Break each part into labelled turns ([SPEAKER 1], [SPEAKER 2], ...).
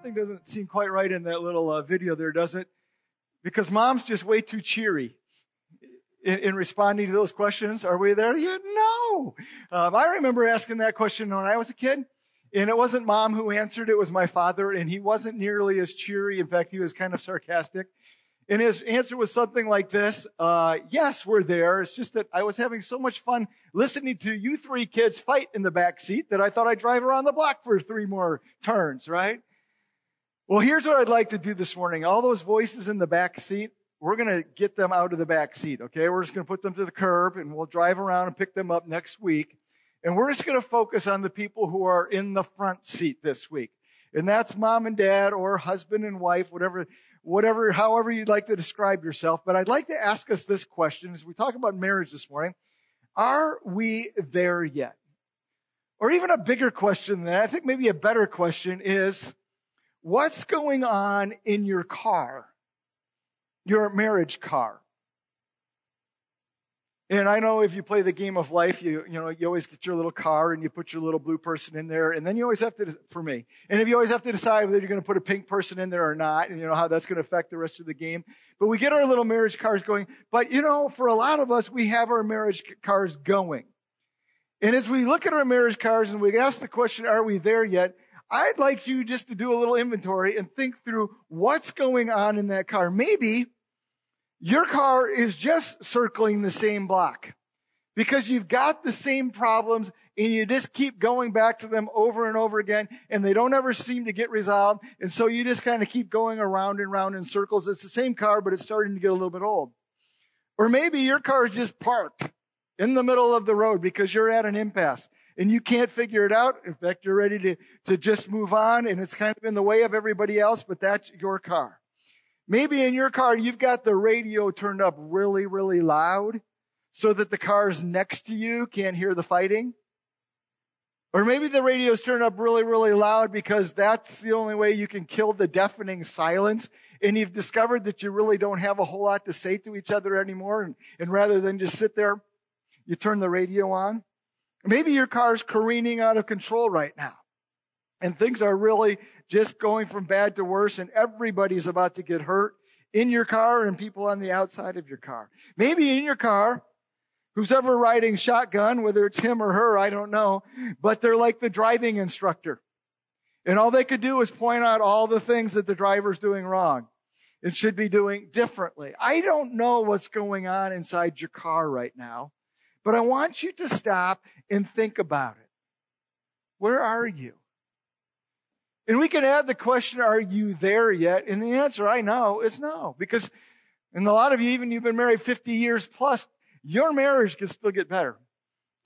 [SPEAKER 1] something doesn't seem quite right in that little uh, video there, does it? Because mom's just way too cheery in, in responding to those questions. Are we there yet? No. Um, I remember asking that question when I was a kid. And it wasn't mom who answered, it was my father, and he wasn't nearly as cheery. In fact, he was kind of sarcastic. And his answer was something like this, uh, yes, we're there. It's just that I was having so much fun listening to you three kids fight in the back seat that I thought I'd drive around the block for three more turns, right? Well, here's what I'd like to do this morning. All those voices in the back seat, we're going to get them out of the back seat, okay? We're just going to put them to the curb and we'll drive around and pick them up next week. And we're just going to focus on the people who are in the front seat this week. And that's mom and dad or husband and wife, whatever whatever, however you'd like to describe yourself. But I'd like to ask us this question as we talk about marriage this morning. Are we there yet? Or even a bigger question than that, I think maybe a better question is, what's going on in your car? Your marriage car? And I know if you play the game of life, you, you know, you always get your little car and you put your little blue person in there. And then you always have to, for me, and if you always have to decide whether you're going to put a pink person in there or not, and you know how that's going to affect the rest of the game. But we get our little marriage cars going. But you know, for a lot of us, we have our marriage cars going. And as we look at our marriage cars and we ask the question, are we there yet? I'd like you just to do a little inventory and think through what's going on in that car. Maybe your car is just circling the same block because you've got the same problems and you just keep going back to them over and over again and they don't ever seem to get resolved. And so you just kind of keep going around and around in circles. It's the same car, but it's starting to get a little bit old. Or maybe your car is just parked in the middle of the road because you're at an impasse and you can't figure it out. In fact, you're ready to, to just move on and it's kind of in the way of everybody else, but that's your car. Maybe in your car, you've got the radio turned up really, really loud so that the cars next to you can't hear the fighting. Or maybe the radio's turned up really, really loud because that's the only way you can kill the deafening silence. And you've discovered that you really don't have a whole lot to say to each other anymore. And, and rather than just sit there, you turn the radio on. Maybe your car's careening out of control right now and things are really just going from bad to worse and everybody's about to get hurt in your car and people on the outside of your car. Maybe in your car, who's ever riding shotgun, whether it's him or her, I don't know, but they're like the driving instructor. And all they could do is point out all the things that the driver's doing wrong and should be doing differently. I don't know what's going on inside your car right now, but I want you to stop and think about it. Where are you? And we can add the question, are you there yet? And the answer I know is no. Because, and a lot of you, even you've been married 50 years plus, your marriage can still get better.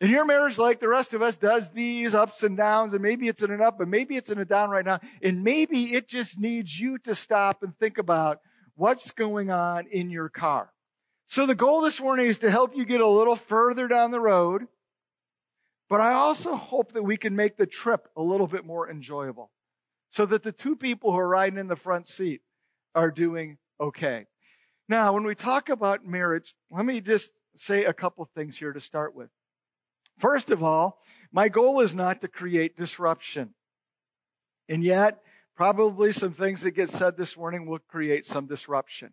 [SPEAKER 1] And your marriage, like the rest of us, does these ups and downs, and maybe it's in an up, and maybe it's in a down right now. And maybe it just needs you to stop and think about what's going on in your car. So the goal this morning is to help you get a little further down the road, but I also hope that we can make the trip a little bit more enjoyable so that the two people who are riding in the front seat are doing okay. Now, when we talk about marriage, let me just say a couple things here to start with. First of all, my goal is not to create disruption. And yet, probably some things that get said this morning will create some disruption.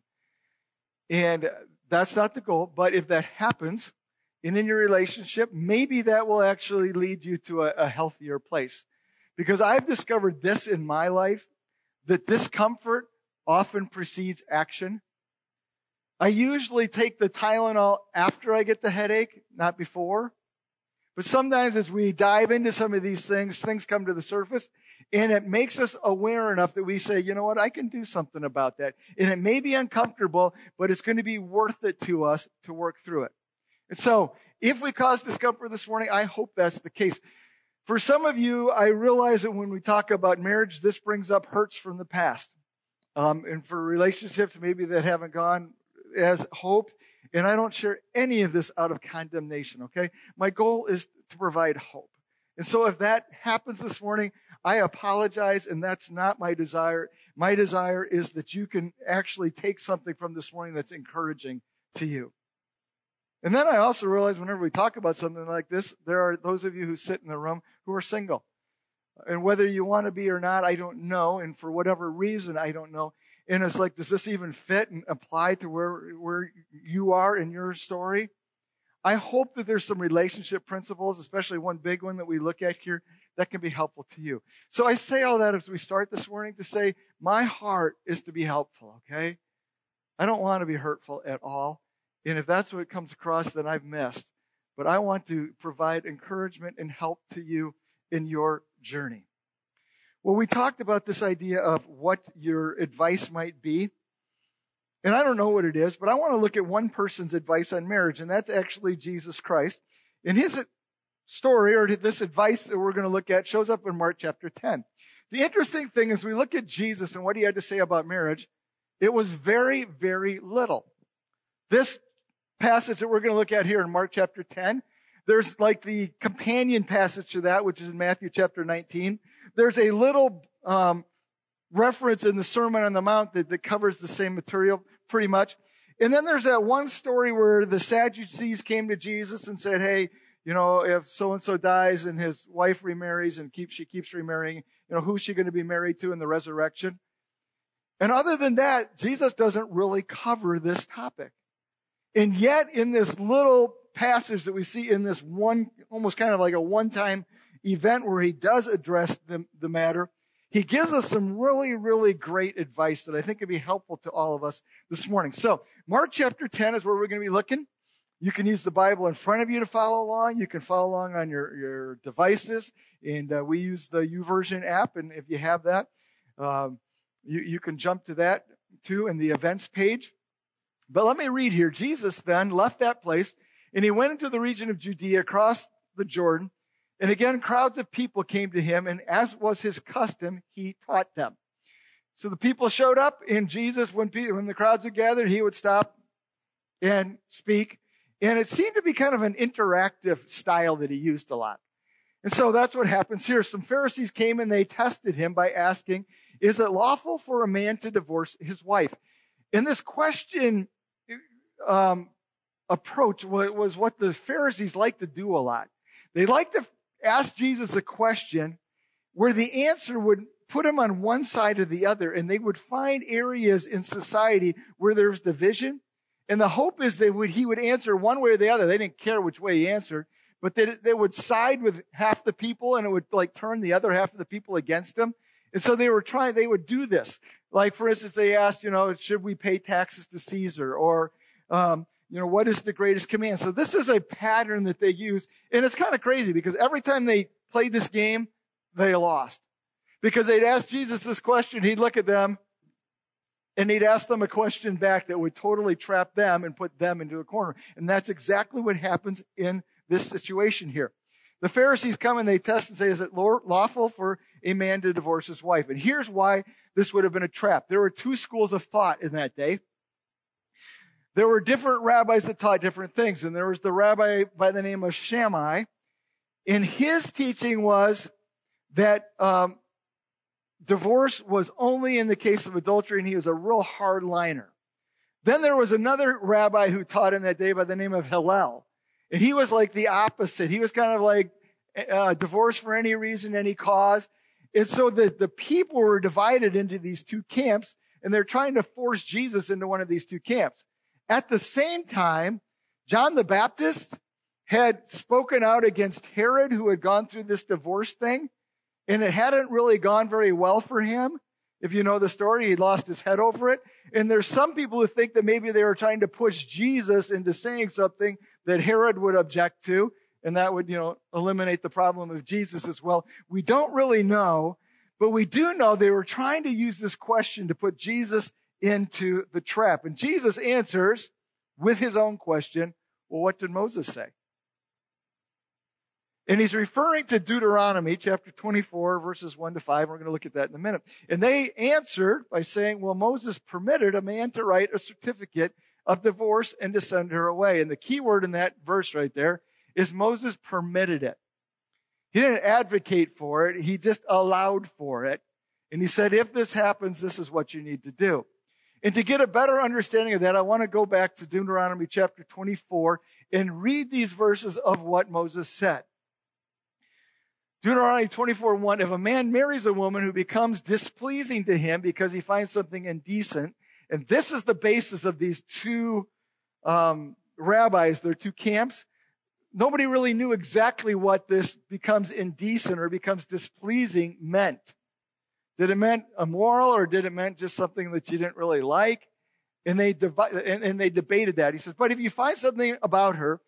[SPEAKER 1] And that's not the goal, but if that happens, and in your relationship, maybe that will actually lead you to a, a healthier place. Because I've discovered this in my life that discomfort often precedes action. I usually take the Tylenol after I get the headache, not before. But sometimes as we dive into some of these things, things come to the surface and it makes us aware enough that we say, you know what, I can do something about that. And it may be uncomfortable, but it's going to be worth it to us to work through it. And so if we cause discomfort this morning, I hope that's the case. For some of you, I realize that when we talk about marriage, this brings up hurts from the past. Um, and for relationships maybe that haven't gone as hoped, and I don't share any of this out of condemnation, okay? My goal is to provide hope. And so if that happens this morning, I apologize, and that's not my desire. My desire is that you can actually take something from this morning that's encouraging to you. And then I also realize whenever we talk about something like this, there are those of you who sit in the room who are single. And whether you want to be or not, I don't know. And for whatever reason, I don't know. And it's like, does this even fit and apply to where, where you are in your story? I hope that there's some relationship principles, especially one big one that we look at here, that can be helpful to you. So I say all that as we start this morning to say, my heart is to be helpful, okay? I don't want to be hurtful at all. And if that's what it comes across, then I've missed. But I want to provide encouragement and help to you in your journey. Well, we talked about this idea of what your advice might be. And I don't know what it is, but I want to look at one person's advice on marriage, and that's actually Jesus Christ. And his story, or this advice that we're going to look at, shows up in Mark chapter 10. The interesting thing is we look at Jesus and what he had to say about marriage. It was very, very little. This passage that we're going to look at here in Mark chapter 10, there's like the companion passage to that, which is in Matthew chapter 19. There's a little um, reference in the Sermon on the Mount that, that covers the same material pretty much. And then there's that one story where the Sadducees came to Jesus and said, Hey, you know, if so and so dies and his wife remarries and keeps, she keeps remarrying, you know, who's she going to be married to in the resurrection? And other than that, Jesus doesn't really cover this topic. And yet in this little passage that we see in this one, almost kind of like a one-time event where he does address the, the matter, he gives us some really, really great advice that I think would be helpful to all of us this morning. So, Mark chapter 10 is where we're going to be looking. You can use the Bible in front of you to follow along. You can follow along on your, your devices. And uh, we use the YouVersion app. And if you have that, um, you, you can jump to that too in the events page. But let me read here. Jesus then left that place and he went into the region of Judea across the Jordan and again, crowds of people came to him, and as was his custom, he taught them. So the people showed up, and Jesus, when, people, when the crowds were gathered, he would stop and speak. And it seemed to be kind of an interactive style that he used a lot. And so that's what happens here. Some Pharisees came and they tested him by asking, is it lawful for a man to divorce his wife? And this question um, approach was what the Pharisees like to do a lot. They like to ask Jesus a question where the answer would put him on one side or the other, and they would find areas in society where there's division. And the hope is that he would answer one way or the other. They didn't care which way he answered, but they, they would side with half the people and it would like turn the other half of the people against him. And so they were trying, they would do this. Like, for instance, they asked, you know, should we pay taxes to Caesar? Or, um, you know, what is the greatest command? So this is a pattern that they use. And it's kind of crazy because every time they played this game, they lost. Because they'd ask Jesus this question, he'd look at them and he'd ask them a question back that would totally trap them and put them into a corner. And that's exactly what happens in this situation here. The Pharisees come and they test and say, is it lawful for a man to divorce his wife? And here's why this would have been a trap. There were two schools of thought in that day there were different rabbis that taught different things. And there was the rabbi by the name of Shammai. And his teaching was that um, divorce was only in the case of adultery, and he was a real hard liner. Then there was another rabbi who taught in that day by the name of Hillel. And he was like the opposite. He was kind of like uh, divorce for any reason, any cause. And so the, the people were divided into these two camps, and they're trying to force Jesus into one of these two camps. At the same time, John the Baptist had spoken out against Herod, who had gone through this divorce thing, and it hadn't really gone very well for him. If you know the story, he lost his head over it. And there's some people who think that maybe they were trying to push Jesus into saying something that Herod would object to, and that would, you know, eliminate the problem of Jesus as well. We don't really know, but we do know they were trying to use this question to put Jesus into the trap. And Jesus answers with his own question, well, what did Moses say? And he's referring to Deuteronomy chapter 24 verses 1 to 5. We're going to look at that in a minute. And they answered by saying, well, Moses permitted a man to write a certificate of divorce and to send her away. And the key word in that verse right there is Moses permitted it. He didn't advocate for it. He just allowed for it. And he said, if this happens, this is what you need to do. And to get a better understanding of that, I want to go back to Deuteronomy chapter 24 and read these verses of what Moses said. Deuteronomy 24 1, if a man marries a woman who becomes displeasing to him because he finds something indecent, and this is the basis of these two um, rabbis, their two camps, nobody really knew exactly what this becomes indecent or becomes displeasing meant. Did it mean immoral or did it mean just something that you didn't really like? And they, and, and they debated that. He says, but if you find something about her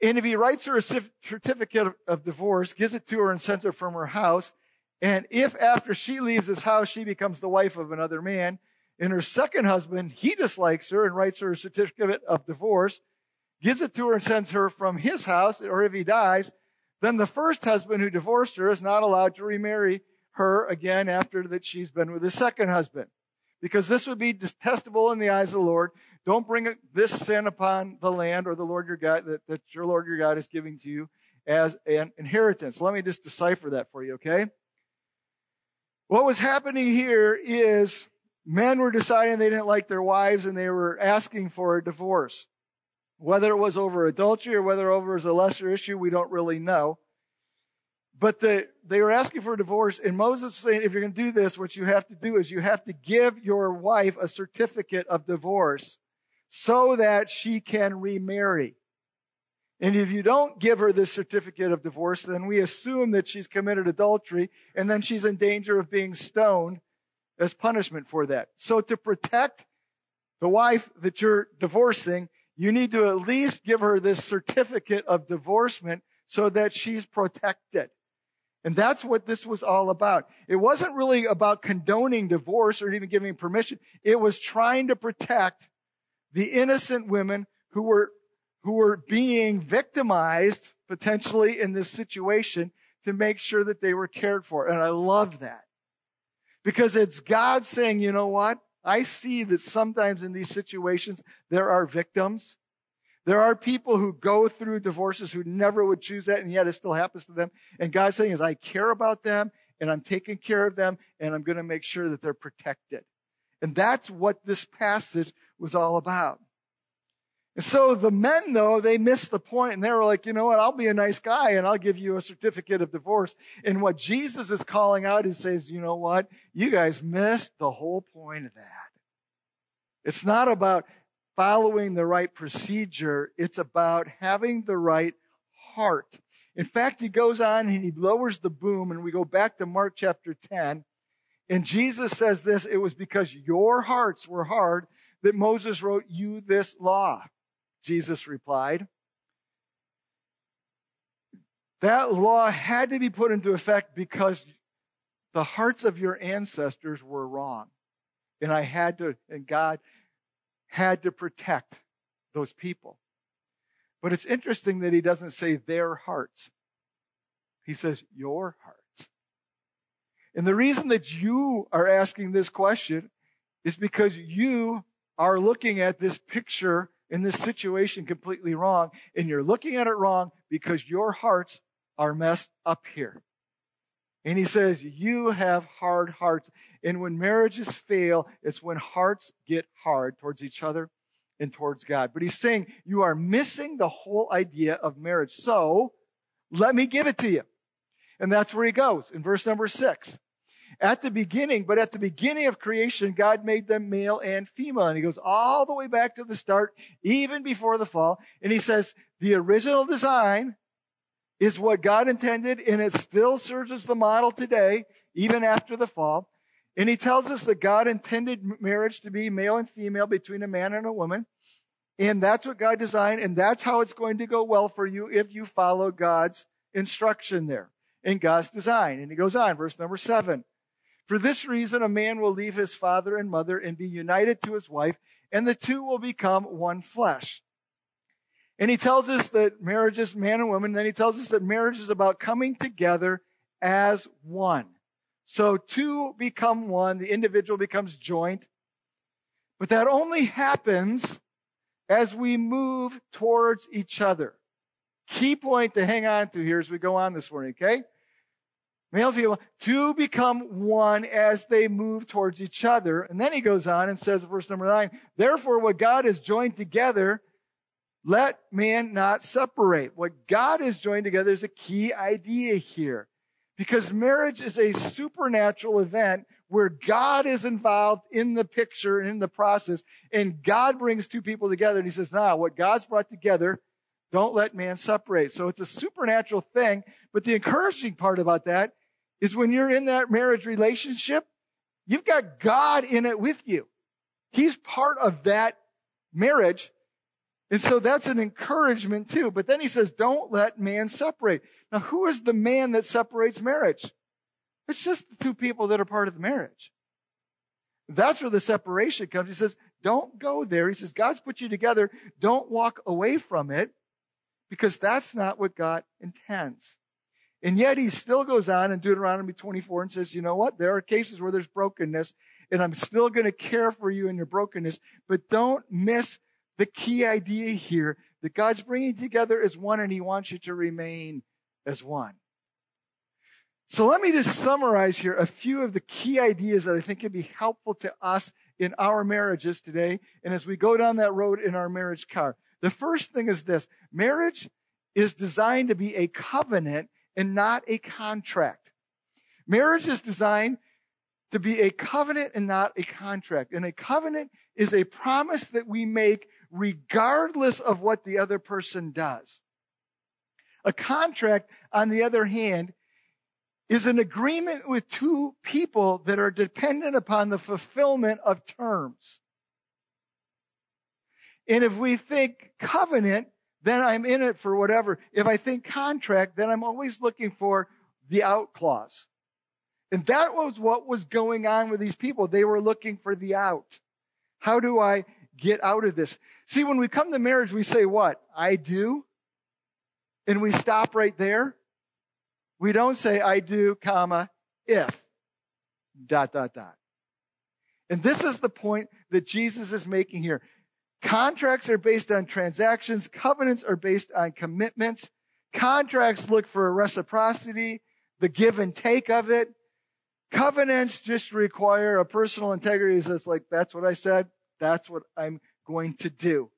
[SPEAKER 1] and if he writes her a certificate of divorce, gives it to her and sends her from her house, and if after she leaves his house, she becomes the wife of another man, and her second husband, he dislikes her and writes her a certificate of divorce, gives it to her and sends her from his house, or if he dies, then the first husband who divorced her is not allowed to remarry her again after that she's been with his second husband. Because this would be detestable in the eyes of the Lord. Don't bring this sin upon the land or the Lord your God that, that your Lord your God is giving to you as an inheritance. Let me just decipher that for you, okay? What was happening here is men were deciding they didn't like their wives and they were asking for a divorce. Whether it was over adultery or whether over was a lesser issue, we don't really know. But the, they were asking for a divorce, and Moses saying, if you're going to do this, what you have to do is you have to give your wife a certificate of divorce so that she can remarry. And if you don't give her this certificate of divorce, then we assume that she's committed adultery and then she's in danger of being stoned as punishment for that. So to protect the wife that you're divorcing, you need to at least give her this certificate of divorcement so that she's protected. And that's what this was all about. It wasn't really about condoning divorce or even giving permission. It was trying to protect the innocent women who were, who were being victimized potentially in this situation to make sure that they were cared for. And I love that. Because it's God saying, you know what? I see that sometimes in these situations, there are victims. There are people who go through divorces who never would choose that, and yet it still happens to them. And God's saying is, I care about them, and I'm taking care of them, and I'm going to make sure that they're protected. And that's what this passage was all about. And so the men, though, they missed the point and they were like, you know what? I'll be a nice guy and I'll give you a certificate of divorce. And what Jesus is calling out is says, you know what? You guys missed the whole point of that. It's not about following the right procedure. It's about having the right heart. In fact, he goes on and he lowers the boom and we go back to Mark chapter 10 and Jesus says this, it was because your hearts were hard that Moses wrote you this law. Jesus replied. That law had to be put into effect because the hearts of your ancestors were wrong. And I had to, and God had to protect those people. But it's interesting that he doesn't say their hearts. He says your hearts. And the reason that you are asking this question is because you are looking at this picture in this situation completely wrong. And you're looking at it wrong because your hearts are messed up here. And he says, you have hard hearts. And when marriages fail, it's when hearts get hard towards each other and towards God. But he's saying you are missing the whole idea of marriage. So let me give it to you. And that's where he goes in verse number six at the beginning, but at the beginning of creation, God made them male and female. And he goes all the way back to the start, even before the fall. And he says, the original design is what God intended, and it still serves as the model today, even after the fall. And he tells us that God intended marriage to be male and female between a man and a woman. And that's what God designed, and that's how it's going to go well for you if you follow God's instruction there in God's design. And he goes on, verse number seven. For this reason, a man will leave his father and mother and be united to his wife, and the two will become one flesh. And he tells us that marriage is man and woman. And then he tells us that marriage is about coming together as one. So two become one. The individual becomes joint. But that only happens as we move towards each other. Key point to hang on to here as we go on this morning, okay? Male and female, two become one as they move towards each other. And then he goes on and says, verse number nine, therefore what God has joined together, Let man not separate. What God has joined together is a key idea here. Because marriage is a supernatural event where God is involved in the picture and in the process, and God brings two people together, and he says, nah, what God's brought together, don't let man separate. So it's a supernatural thing, but the encouraging part about that is when you're in that marriage relationship, you've got God in it with you. He's part of that marriage. And so that's an encouragement too. But then he says, don't let man separate. Now, who is the man that separates marriage? It's just the two people that are part of the marriage. That's where the separation comes. He says, don't go there. He says, God's put you together. Don't walk away from it because that's not what God intends. And yet he still goes on in Deuteronomy 24 and says, you know what? There are cases where there's brokenness and I'm still going to care for you in your brokenness, but don't miss the key idea here that God's bringing together as one and he wants you to remain as one. So let me just summarize here a few of the key ideas that I think can be helpful to us in our marriages today and as we go down that road in our marriage car. The first thing is this. Marriage is designed to be a covenant and not a contract. Marriage is designed to be a covenant and not a contract. And a covenant is a promise that we make regardless of what the other person does. A contract, on the other hand, is an agreement with two people that are dependent upon the fulfillment of terms. And if we think covenant, then I'm in it for whatever. If I think contract, then I'm always looking for the out clause. And that was what was going on with these people. They were looking for the out. How do I get out of this? See, when we come to marriage, we say what? I do. And we stop right there. We don't say I do, comma, if, dot, dot, dot. And this is the point that Jesus is making here. Contracts are based on transactions. Covenants are based on commitments. Contracts look for reciprocity, the give and take of it. Covenants just require a personal integrity. It's like, that's what I said. That's what I'm going to do.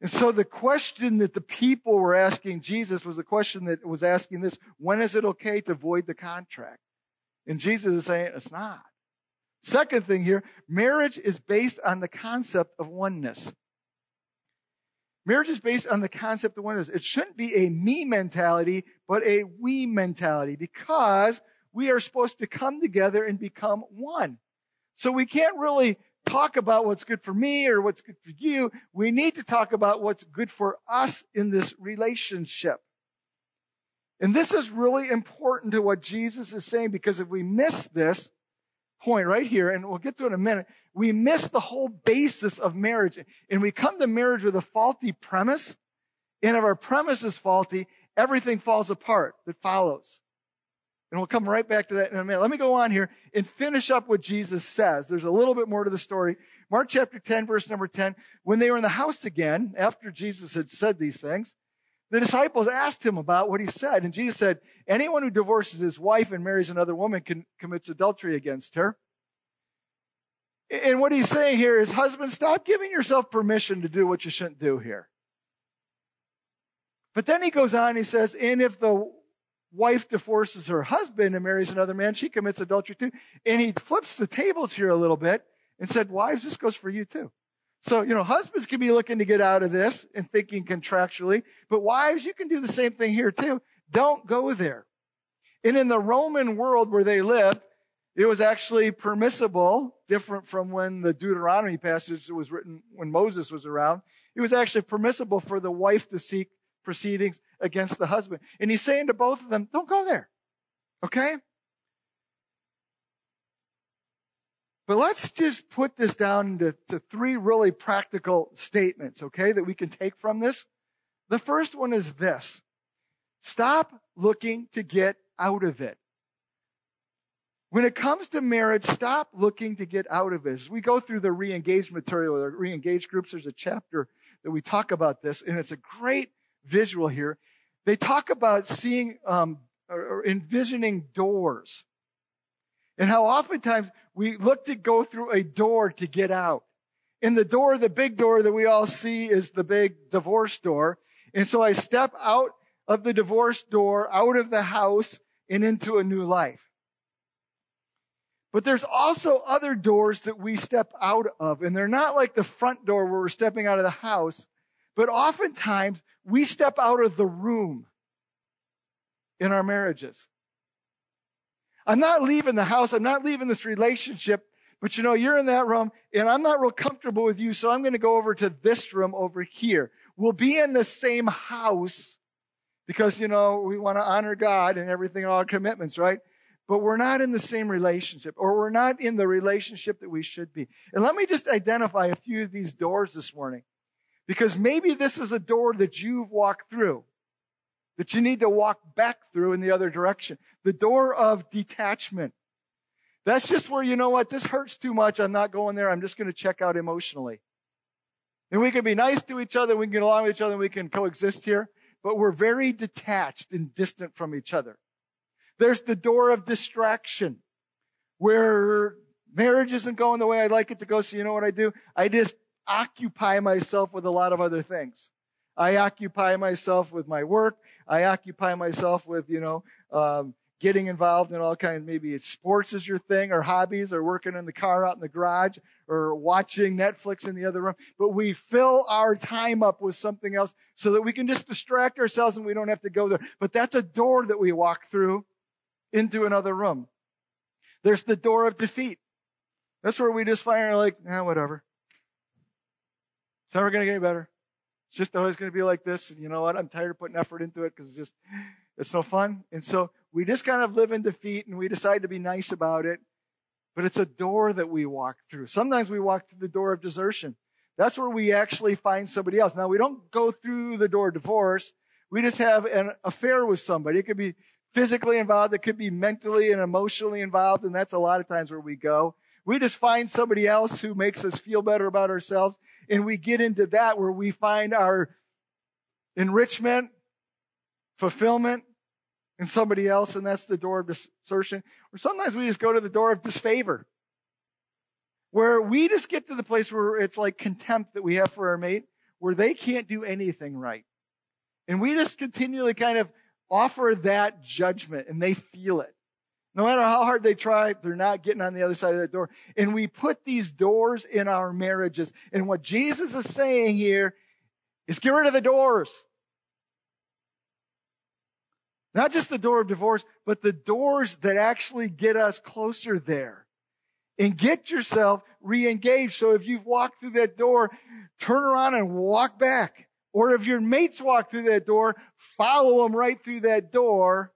[SPEAKER 1] And so the question that the people were asking Jesus was the question that was asking this, when is it okay to void the contract? And Jesus is saying it's not. Second thing here, marriage is based on the concept of oneness. Marriage is based on the concept of oneness. It shouldn't be a me mentality, but a we mentality because we are supposed to come together and become one. So we can't really talk about what's good for me or what's good for you. We need to talk about what's good for us in this relationship. And this is really important to what Jesus is saying because if we miss this point right here, and we'll get to it in a minute, we miss the whole basis of marriage. And we come to marriage with a faulty premise. And if our premise is faulty, everything falls apart that follows. And we'll come right back to that in a minute. Let me go on here and finish up what Jesus says. There's a little bit more to the story. Mark chapter 10, verse number 10. When they were in the house again, after Jesus had said these things, the disciples asked him about what he said. And Jesus said, anyone who divorces his wife and marries another woman can, commits adultery against her. And what he's saying here is, husband, stop giving yourself permission to do what you shouldn't do here. But then he goes on, he says, and if the wife divorces her husband and marries another man, she commits adultery too. And he flips the tables here a little bit and said, wives, this goes for you too. So, you know, husbands can be looking to get out of this and thinking contractually, but wives, you can do the same thing here too. Don't go there. And in the Roman world where they lived, it was actually permissible, different from when the Deuteronomy passage was written when Moses was around. It was actually permissible for the wife to seek proceedings against the husband. And he's saying to both of them, don't go there. Okay? But let's just put this down into three really practical statements, okay, that we can take from this. The first one is this. Stop looking to get out of it. When it comes to marriage, stop looking to get out of it. As we go through the re-engage material, the re-engage groups, there's a chapter that we talk about this, and it's a great visual here. They talk about seeing um, or envisioning doors and how oftentimes we look to go through a door to get out. And the door, the big door that we all see is the big divorce door. And so I step out of the divorce door, out of the house and into a new life. But there's also other doors that we step out of, and they're not like the front door where we're stepping out of the house, but oftentimes we step out of the room in our marriages. I'm not leaving the house. I'm not leaving this relationship, but you know, you're in that room and I'm not real comfortable with you. So I'm going to go over to this room over here. We'll be in the same house because, you know, we want to honor God and everything, all our commitments, right? but we're not in the same relationship or we're not in the relationship that we should be. And let me just identify a few of these doors this morning because maybe this is a door that you've walked through that you need to walk back through in the other direction. The door of detachment. That's just where, you know what, this hurts too much. I'm not going there. I'm just going to check out emotionally. And we can be nice to each other. We can get along with each other. We can coexist here, but we're very detached and distant from each other. There's the door of distraction where marriage isn't going the way I'd like it to go. So you know what I do? I just occupy myself with a lot of other things. I occupy myself with my work. I occupy myself with, you know, um, getting involved in all kinds. Maybe sports is your thing or hobbies or working in the car out in the garage or watching Netflix in the other room. But we fill our time up with something else so that we can just distract ourselves and we don't have to go there. But that's a door that we walk through into another room. There's the door of defeat. That's where we just fire like, ah, whatever. It's never going to get any better. It's just always going to be like this. And you know what? I'm tired of putting effort into it because it's just, it's no fun. And so we just kind of live in defeat and we decide to be nice about it. But it's a door that we walk through. Sometimes we walk through the door of desertion. That's where we actually find somebody else. Now we don't go through the door of divorce. We just have an affair with somebody. It could be physically involved. It could be mentally and emotionally involved. And that's a lot of times where we go. We just find somebody else who makes us feel better about ourselves. And we get into that where we find our enrichment, fulfillment in somebody else. And that's the door of desertion. Or sometimes we just go to the door of disfavor where we just get to the place where it's like contempt that we have for our mate, where they can't do anything right. And we just continually kind of offer that judgment and they feel it. No matter how hard they try, they're not getting on the other side of that door. And we put these doors in our marriages. And what Jesus is saying here is get rid of the doors. Not just the door of divorce, but the doors that actually get us closer there. And get yourself re-engaged. So if you've walked through that door, turn around and walk back. Or if your mates walk through that door, follow them right through that door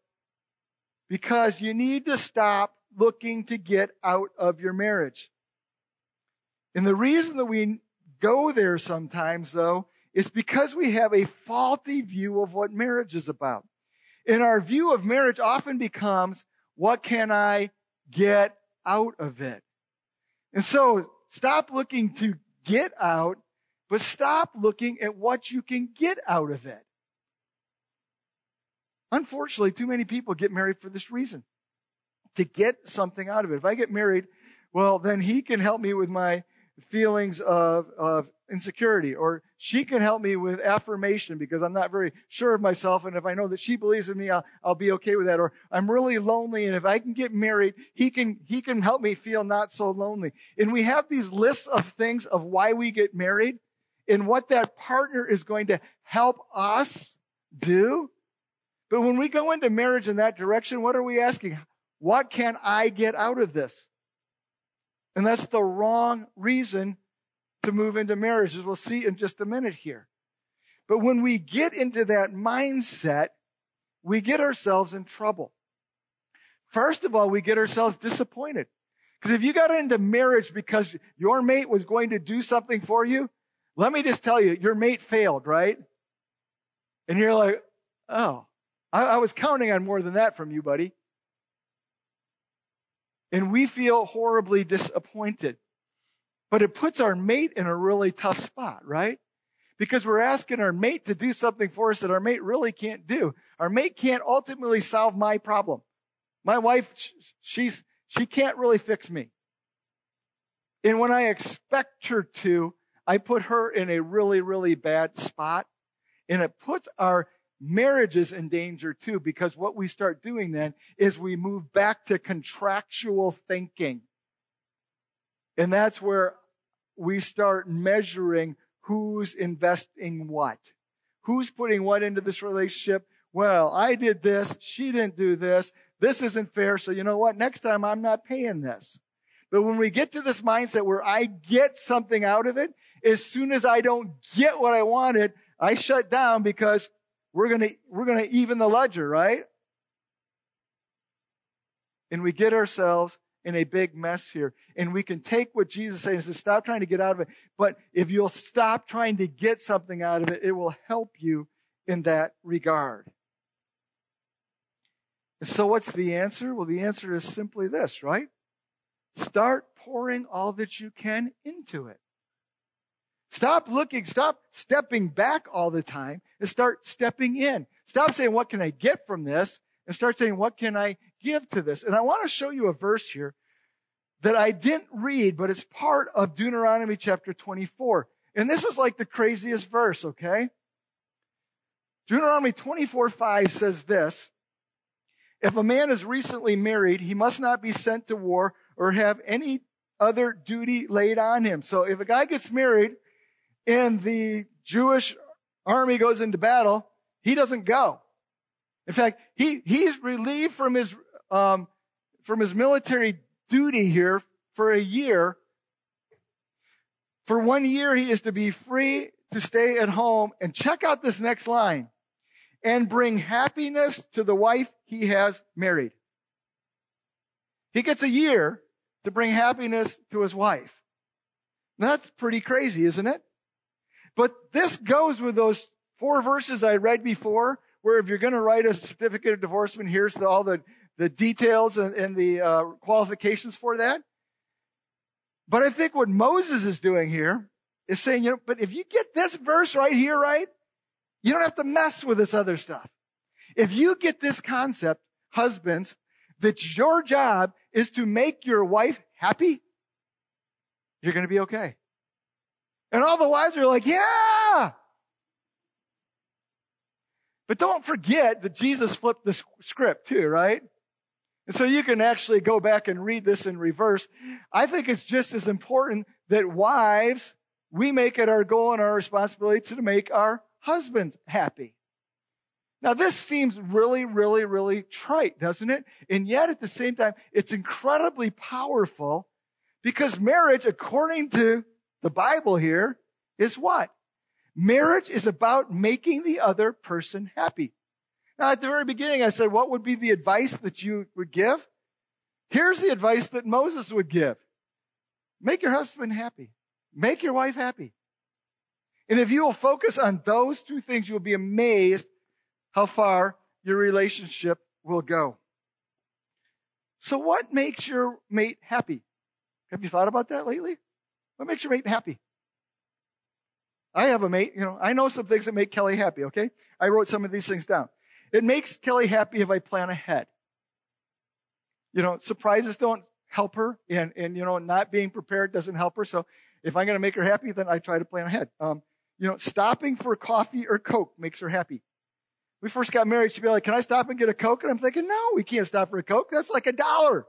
[SPEAKER 1] because you need to stop looking to get out of your marriage. And the reason that we go there sometimes though is because we have a faulty view of what marriage is about. And our view of marriage often becomes, what can I get out of it? And so stop looking to get out but stop looking at what you can get out of it. Unfortunately, too many people get married for this reason. To get something out of it. If I get married, well, then he can help me with my feelings of, of insecurity or she can help me with affirmation because I'm not very sure of myself. And if I know that she believes in me, I'll, I'll be okay with that. Or I'm really lonely. And if I can get married, he can, he can help me feel not so lonely. And we have these lists of things of why we get married and what that partner is going to help us do. But when we go into marriage in that direction, what are we asking? What can I get out of this? And that's the wrong reason to move into marriage, as we'll see in just a minute here. But when we get into that mindset, we get ourselves in trouble. First of all, we get ourselves disappointed. Because if you got into marriage because your mate was going to do something for you, let me just tell you, your mate failed, right? And you're like, oh, I, I was counting on more than that from you, buddy. And we feel horribly disappointed. But it puts our mate in a really tough spot, right? Because we're asking our mate to do something for us that our mate really can't do. Our mate can't ultimately solve my problem. My wife, she's, she can't really fix me. And when I expect her to, I put her in a really, really bad spot. And it puts our marriages in danger too, because what we start doing then is we move back to contractual thinking. And that's where we start measuring who's investing what. Who's putting what into this relationship? Well, I did this. She didn't do this. This isn't fair. So you know what? Next time I'm not paying this. But when we get to this mindset where I get something out of it, as soon as I don't get what I wanted, I shut down because we're going to, we're going to even the ledger, right? And we get ourselves in a big mess here. And we can take what Jesus says and say, stop trying to get out of it. But if you'll stop trying to get something out of it, it will help you in that regard. And So what's the answer? Well, the answer is simply this, right? Start pouring all that you can into it. Stop looking, stop stepping back all the time and start stepping in. Stop saying, what can I get from this? And start saying, what can I give to this? And I want to show you a verse here that I didn't read, but it's part of Deuteronomy chapter 24. And this is like the craziest verse, okay? Deuteronomy 24, 5 says this. If a man is recently married, he must not be sent to war or have any other duty laid on him. So if a guy gets married and the Jewish army goes into battle, he doesn't go. In fact, he, he's relieved from his, um, from his military duty here for a year. For one year, he is to be free to stay at home and check out this next line and bring happiness to the wife he has married. He gets a year to bring happiness to his wife. Now, that's pretty crazy, isn't it? But this goes with those four verses I read before, where if you're going to write a certificate of divorcement, here's the, all the, the details and, and the uh, qualifications for that. But I think what Moses is doing here is saying, you know, but if you get this verse right here, right, you don't have to mess with this other stuff. If you get this concept, husbands, that your job is to make your wife happy, you're going to be okay. And all the wives are like, yeah. But don't forget that Jesus flipped the script too, right? And so you can actually go back and read this in reverse. I think it's just as important that wives, we make it our goal and our responsibility to make our husbands happy. Now, this seems really, really, really trite, doesn't it? And yet, at the same time, it's incredibly powerful because marriage, according to the Bible here, is what? Marriage is about making the other person happy. Now, at the very beginning, I said, what would be the advice that you would give? Here's the advice that Moses would give. Make your husband happy. Make your wife happy. And if you will focus on those two things, you will be amazed how far your relationship will go. So what makes your mate happy? Have you thought about that lately? What makes your mate happy? I have a mate, you know, I know some things that make Kelly happy, okay? I wrote some of these things down. It makes Kelly happy if I plan ahead. You know, surprises don't help her and, and, you know, not being prepared doesn't help her. So if I'm going to make her happy, then I try to plan ahead. Um, you know, stopping for coffee or Coke makes her happy we first got married, she'd be like, can I stop and get a Coke? And I'm thinking, no, we can't stop for a Coke. That's like a dollar.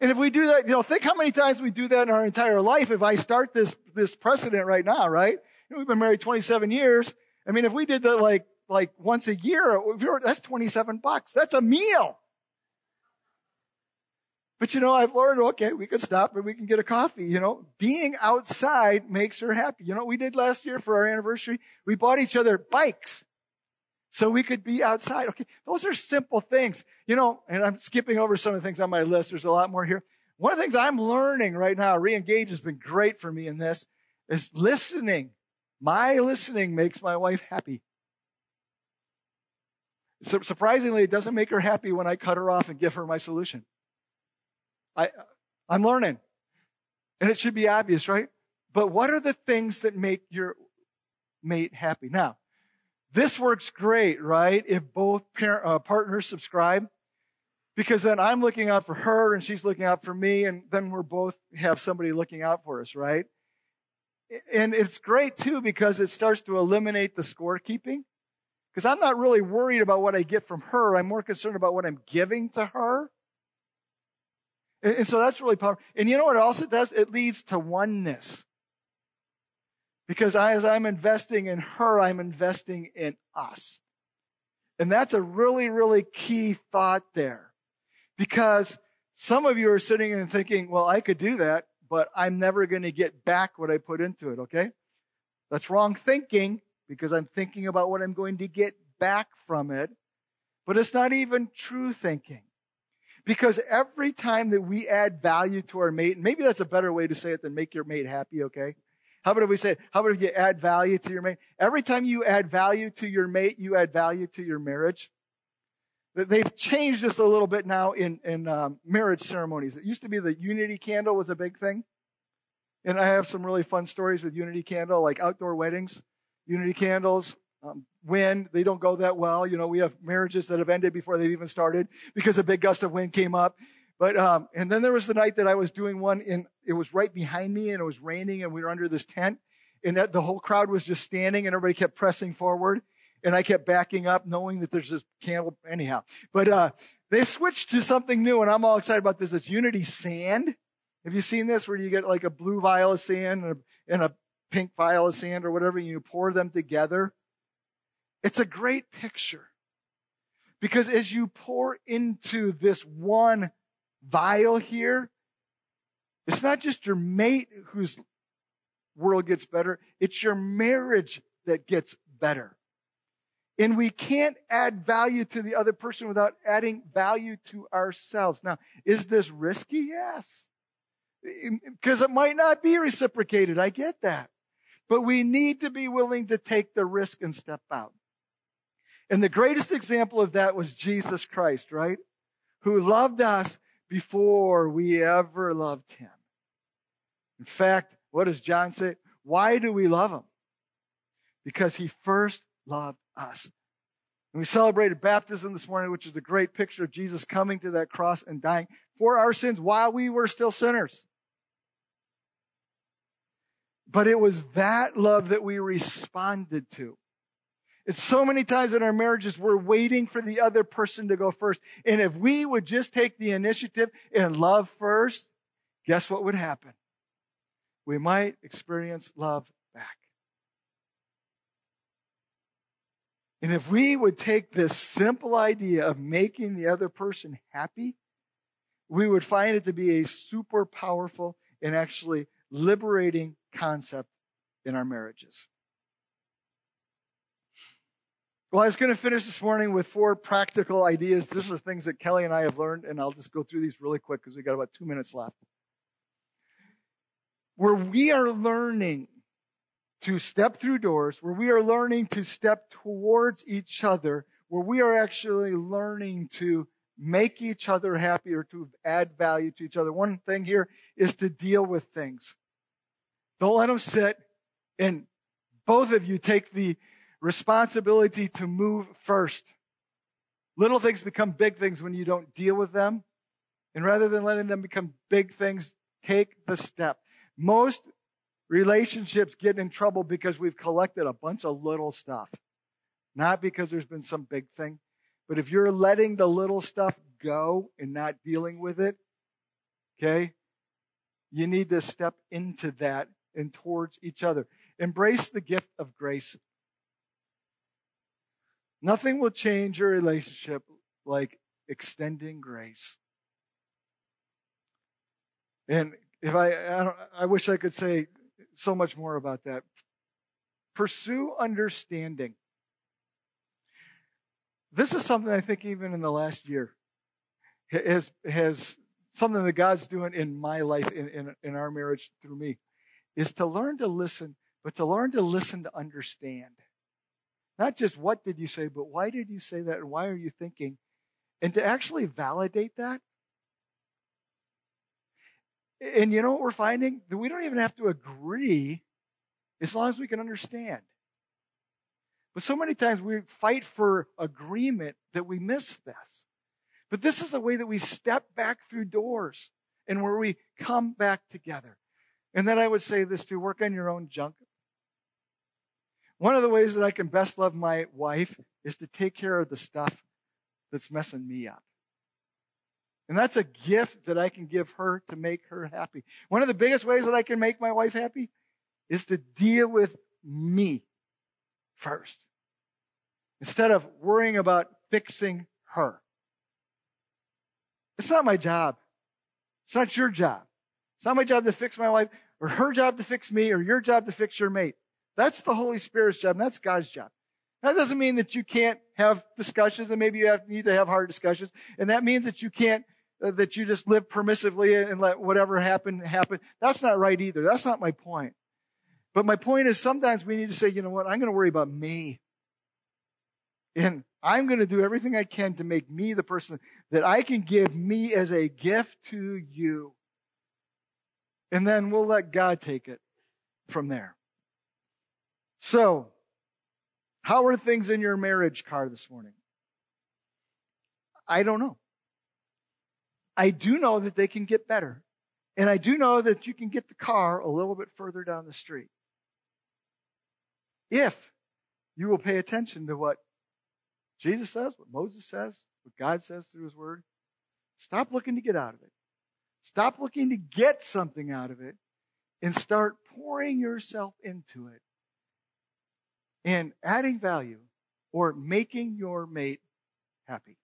[SPEAKER 1] And if we do that, you know, think how many times we do that in our entire life. If I start this, this precedent right now, right? You know, we've been married 27 years. I mean, if we did that like, like once a year, that's 27 bucks. That's a meal. But you know, I've learned, okay, we could stop and we can get a coffee. You know, being outside makes her happy. You know what we did last year for our anniversary? We bought each other bikes so we could be outside. Okay. Those are simple things, you know, and I'm skipping over some of the things on my list. There's a lot more here. One of the things I'm learning right now, reengage has been great for me in this is listening. My listening makes my wife happy. Surprisingly, it doesn't make her happy when I cut her off and give her my solution. I, I'm learning. And it should be obvious, right? But what are the things that make your mate happy? Now, this works great, right? If both uh, partners subscribe. Because then I'm looking out for her and she's looking out for me, and then we're both have somebody looking out for us, right? And it's great too because it starts to eliminate the scorekeeping. Because I'm not really worried about what I get from her. I'm more concerned about what I'm giving to her. And, and so that's really powerful. And you know what else it does? It leads to oneness. Because as I'm investing in her, I'm investing in us. And that's a really, really key thought there. Because some of you are sitting and thinking, well, I could do that, but I'm never going to get back what I put into it, okay? That's wrong thinking because I'm thinking about what I'm going to get back from it. But it's not even true thinking. Because every time that we add value to our mate, and maybe that's a better way to say it than make your mate happy, okay? How about if we say, how about if you add value to your mate? Every time you add value to your mate, you add value to your marriage. They've changed this a little bit now in, in um, marriage ceremonies. It used to be the unity candle was a big thing. And I have some really fun stories with unity candle, like outdoor weddings, unity candles, um, wind. They don't go that well. You know, we have marriages that have ended before they've even started because a big gust of wind came up. But, um, and then there was the night that I was doing one in, it was right behind me and it was raining and we were under this tent and that the whole crowd was just standing and everybody kept pressing forward and I kept backing up knowing that there's this candle anyhow. But, uh, they switched to something new and I'm all excited about this. It's Unity Sand. Have you seen this where you get like a blue vial of sand and a, and a pink vial of sand or whatever and you pour them together? It's a great picture. Because as you pour into this one vial here, it's not just your mate whose world gets better, it's your marriage that gets better. And we can't add value to the other person without adding value to ourselves. Now, is this risky? Yes. Because it might not be reciprocated. I get that. But we need to be willing to take the risk and step out. And the greatest example of that was Jesus Christ, right? Who loved us before we ever loved him. In fact, what does John say? Why do we love him? Because he first loved us. And we celebrated baptism this morning, which is a great picture of Jesus coming to that cross and dying for our sins while we were still sinners. But it was that love that we responded to. It's so many times in our marriages, we're waiting for the other person to go first. And if we would just take the initiative and love first, guess what would happen? We might experience love back. And if we would take this simple idea of making the other person happy, we would find it to be a super powerful and actually liberating concept in our marriages. Well, I was going to finish this morning with four practical ideas. These are things that Kelly and I have learned, and I'll just go through these really quick because we got about two minutes left. Where we are learning to step through doors, where we are learning to step towards each other, where we are actually learning to make each other happy or to add value to each other. One thing here is to deal with things. Don't let them sit and both of you take the responsibility to move first. Little things become big things when you don't deal with them. And rather than letting them become big things, take the step. Most relationships get in trouble because we've collected a bunch of little stuff. Not because there's been some big thing. But if you're letting the little stuff go and not dealing with it, okay, you need to step into that and towards each other. Embrace the gift of grace Nothing will change your relationship like extending grace. And if I, I, I, wish I could say so much more about that. Pursue understanding. This is something I think even in the last year has, has something that God's doing in my life, in, in, in our marriage through me, is to learn to listen, but to learn to listen to understand. Not just what did you say, but why did you say that and why are you thinking? And to actually validate that. And you know what we're finding? We don't even have to agree as long as we can understand. But so many times we fight for agreement that we miss this. But this is the way that we step back through doors and where we come back together. And then I would say this to work on your own junk. One of the ways that I can best love my wife is to take care of the stuff that's messing me up. And that's a gift that I can give her to make her happy. One of the biggest ways that I can make my wife happy is to deal with me first instead of worrying about fixing her. It's not my job. It's not your job. It's not my job to fix my wife or her job to fix me or your job to fix your mate. That's the Holy Spirit's job that's God's job. That doesn't mean that you can't have discussions and maybe you have, need to have hard discussions. And that means that you can't, uh, that you just live permissively and let whatever happen, happen. That's not right either. That's not my point. But my point is sometimes we need to say, you know what? I'm going to worry about me. And I'm going to do everything I can to make me the person that I can give me as a gift to you. And then we'll let God take it from there. So, how are things in your marriage car this morning? I don't know. I do know that they can get better. And I do know that you can get the car a little bit further down the street. If you will pay attention to what Jesus says, what Moses says, what God says through his word. Stop looking to get out of it. Stop looking to get something out of it and start pouring yourself into it and adding value or making your mate happy.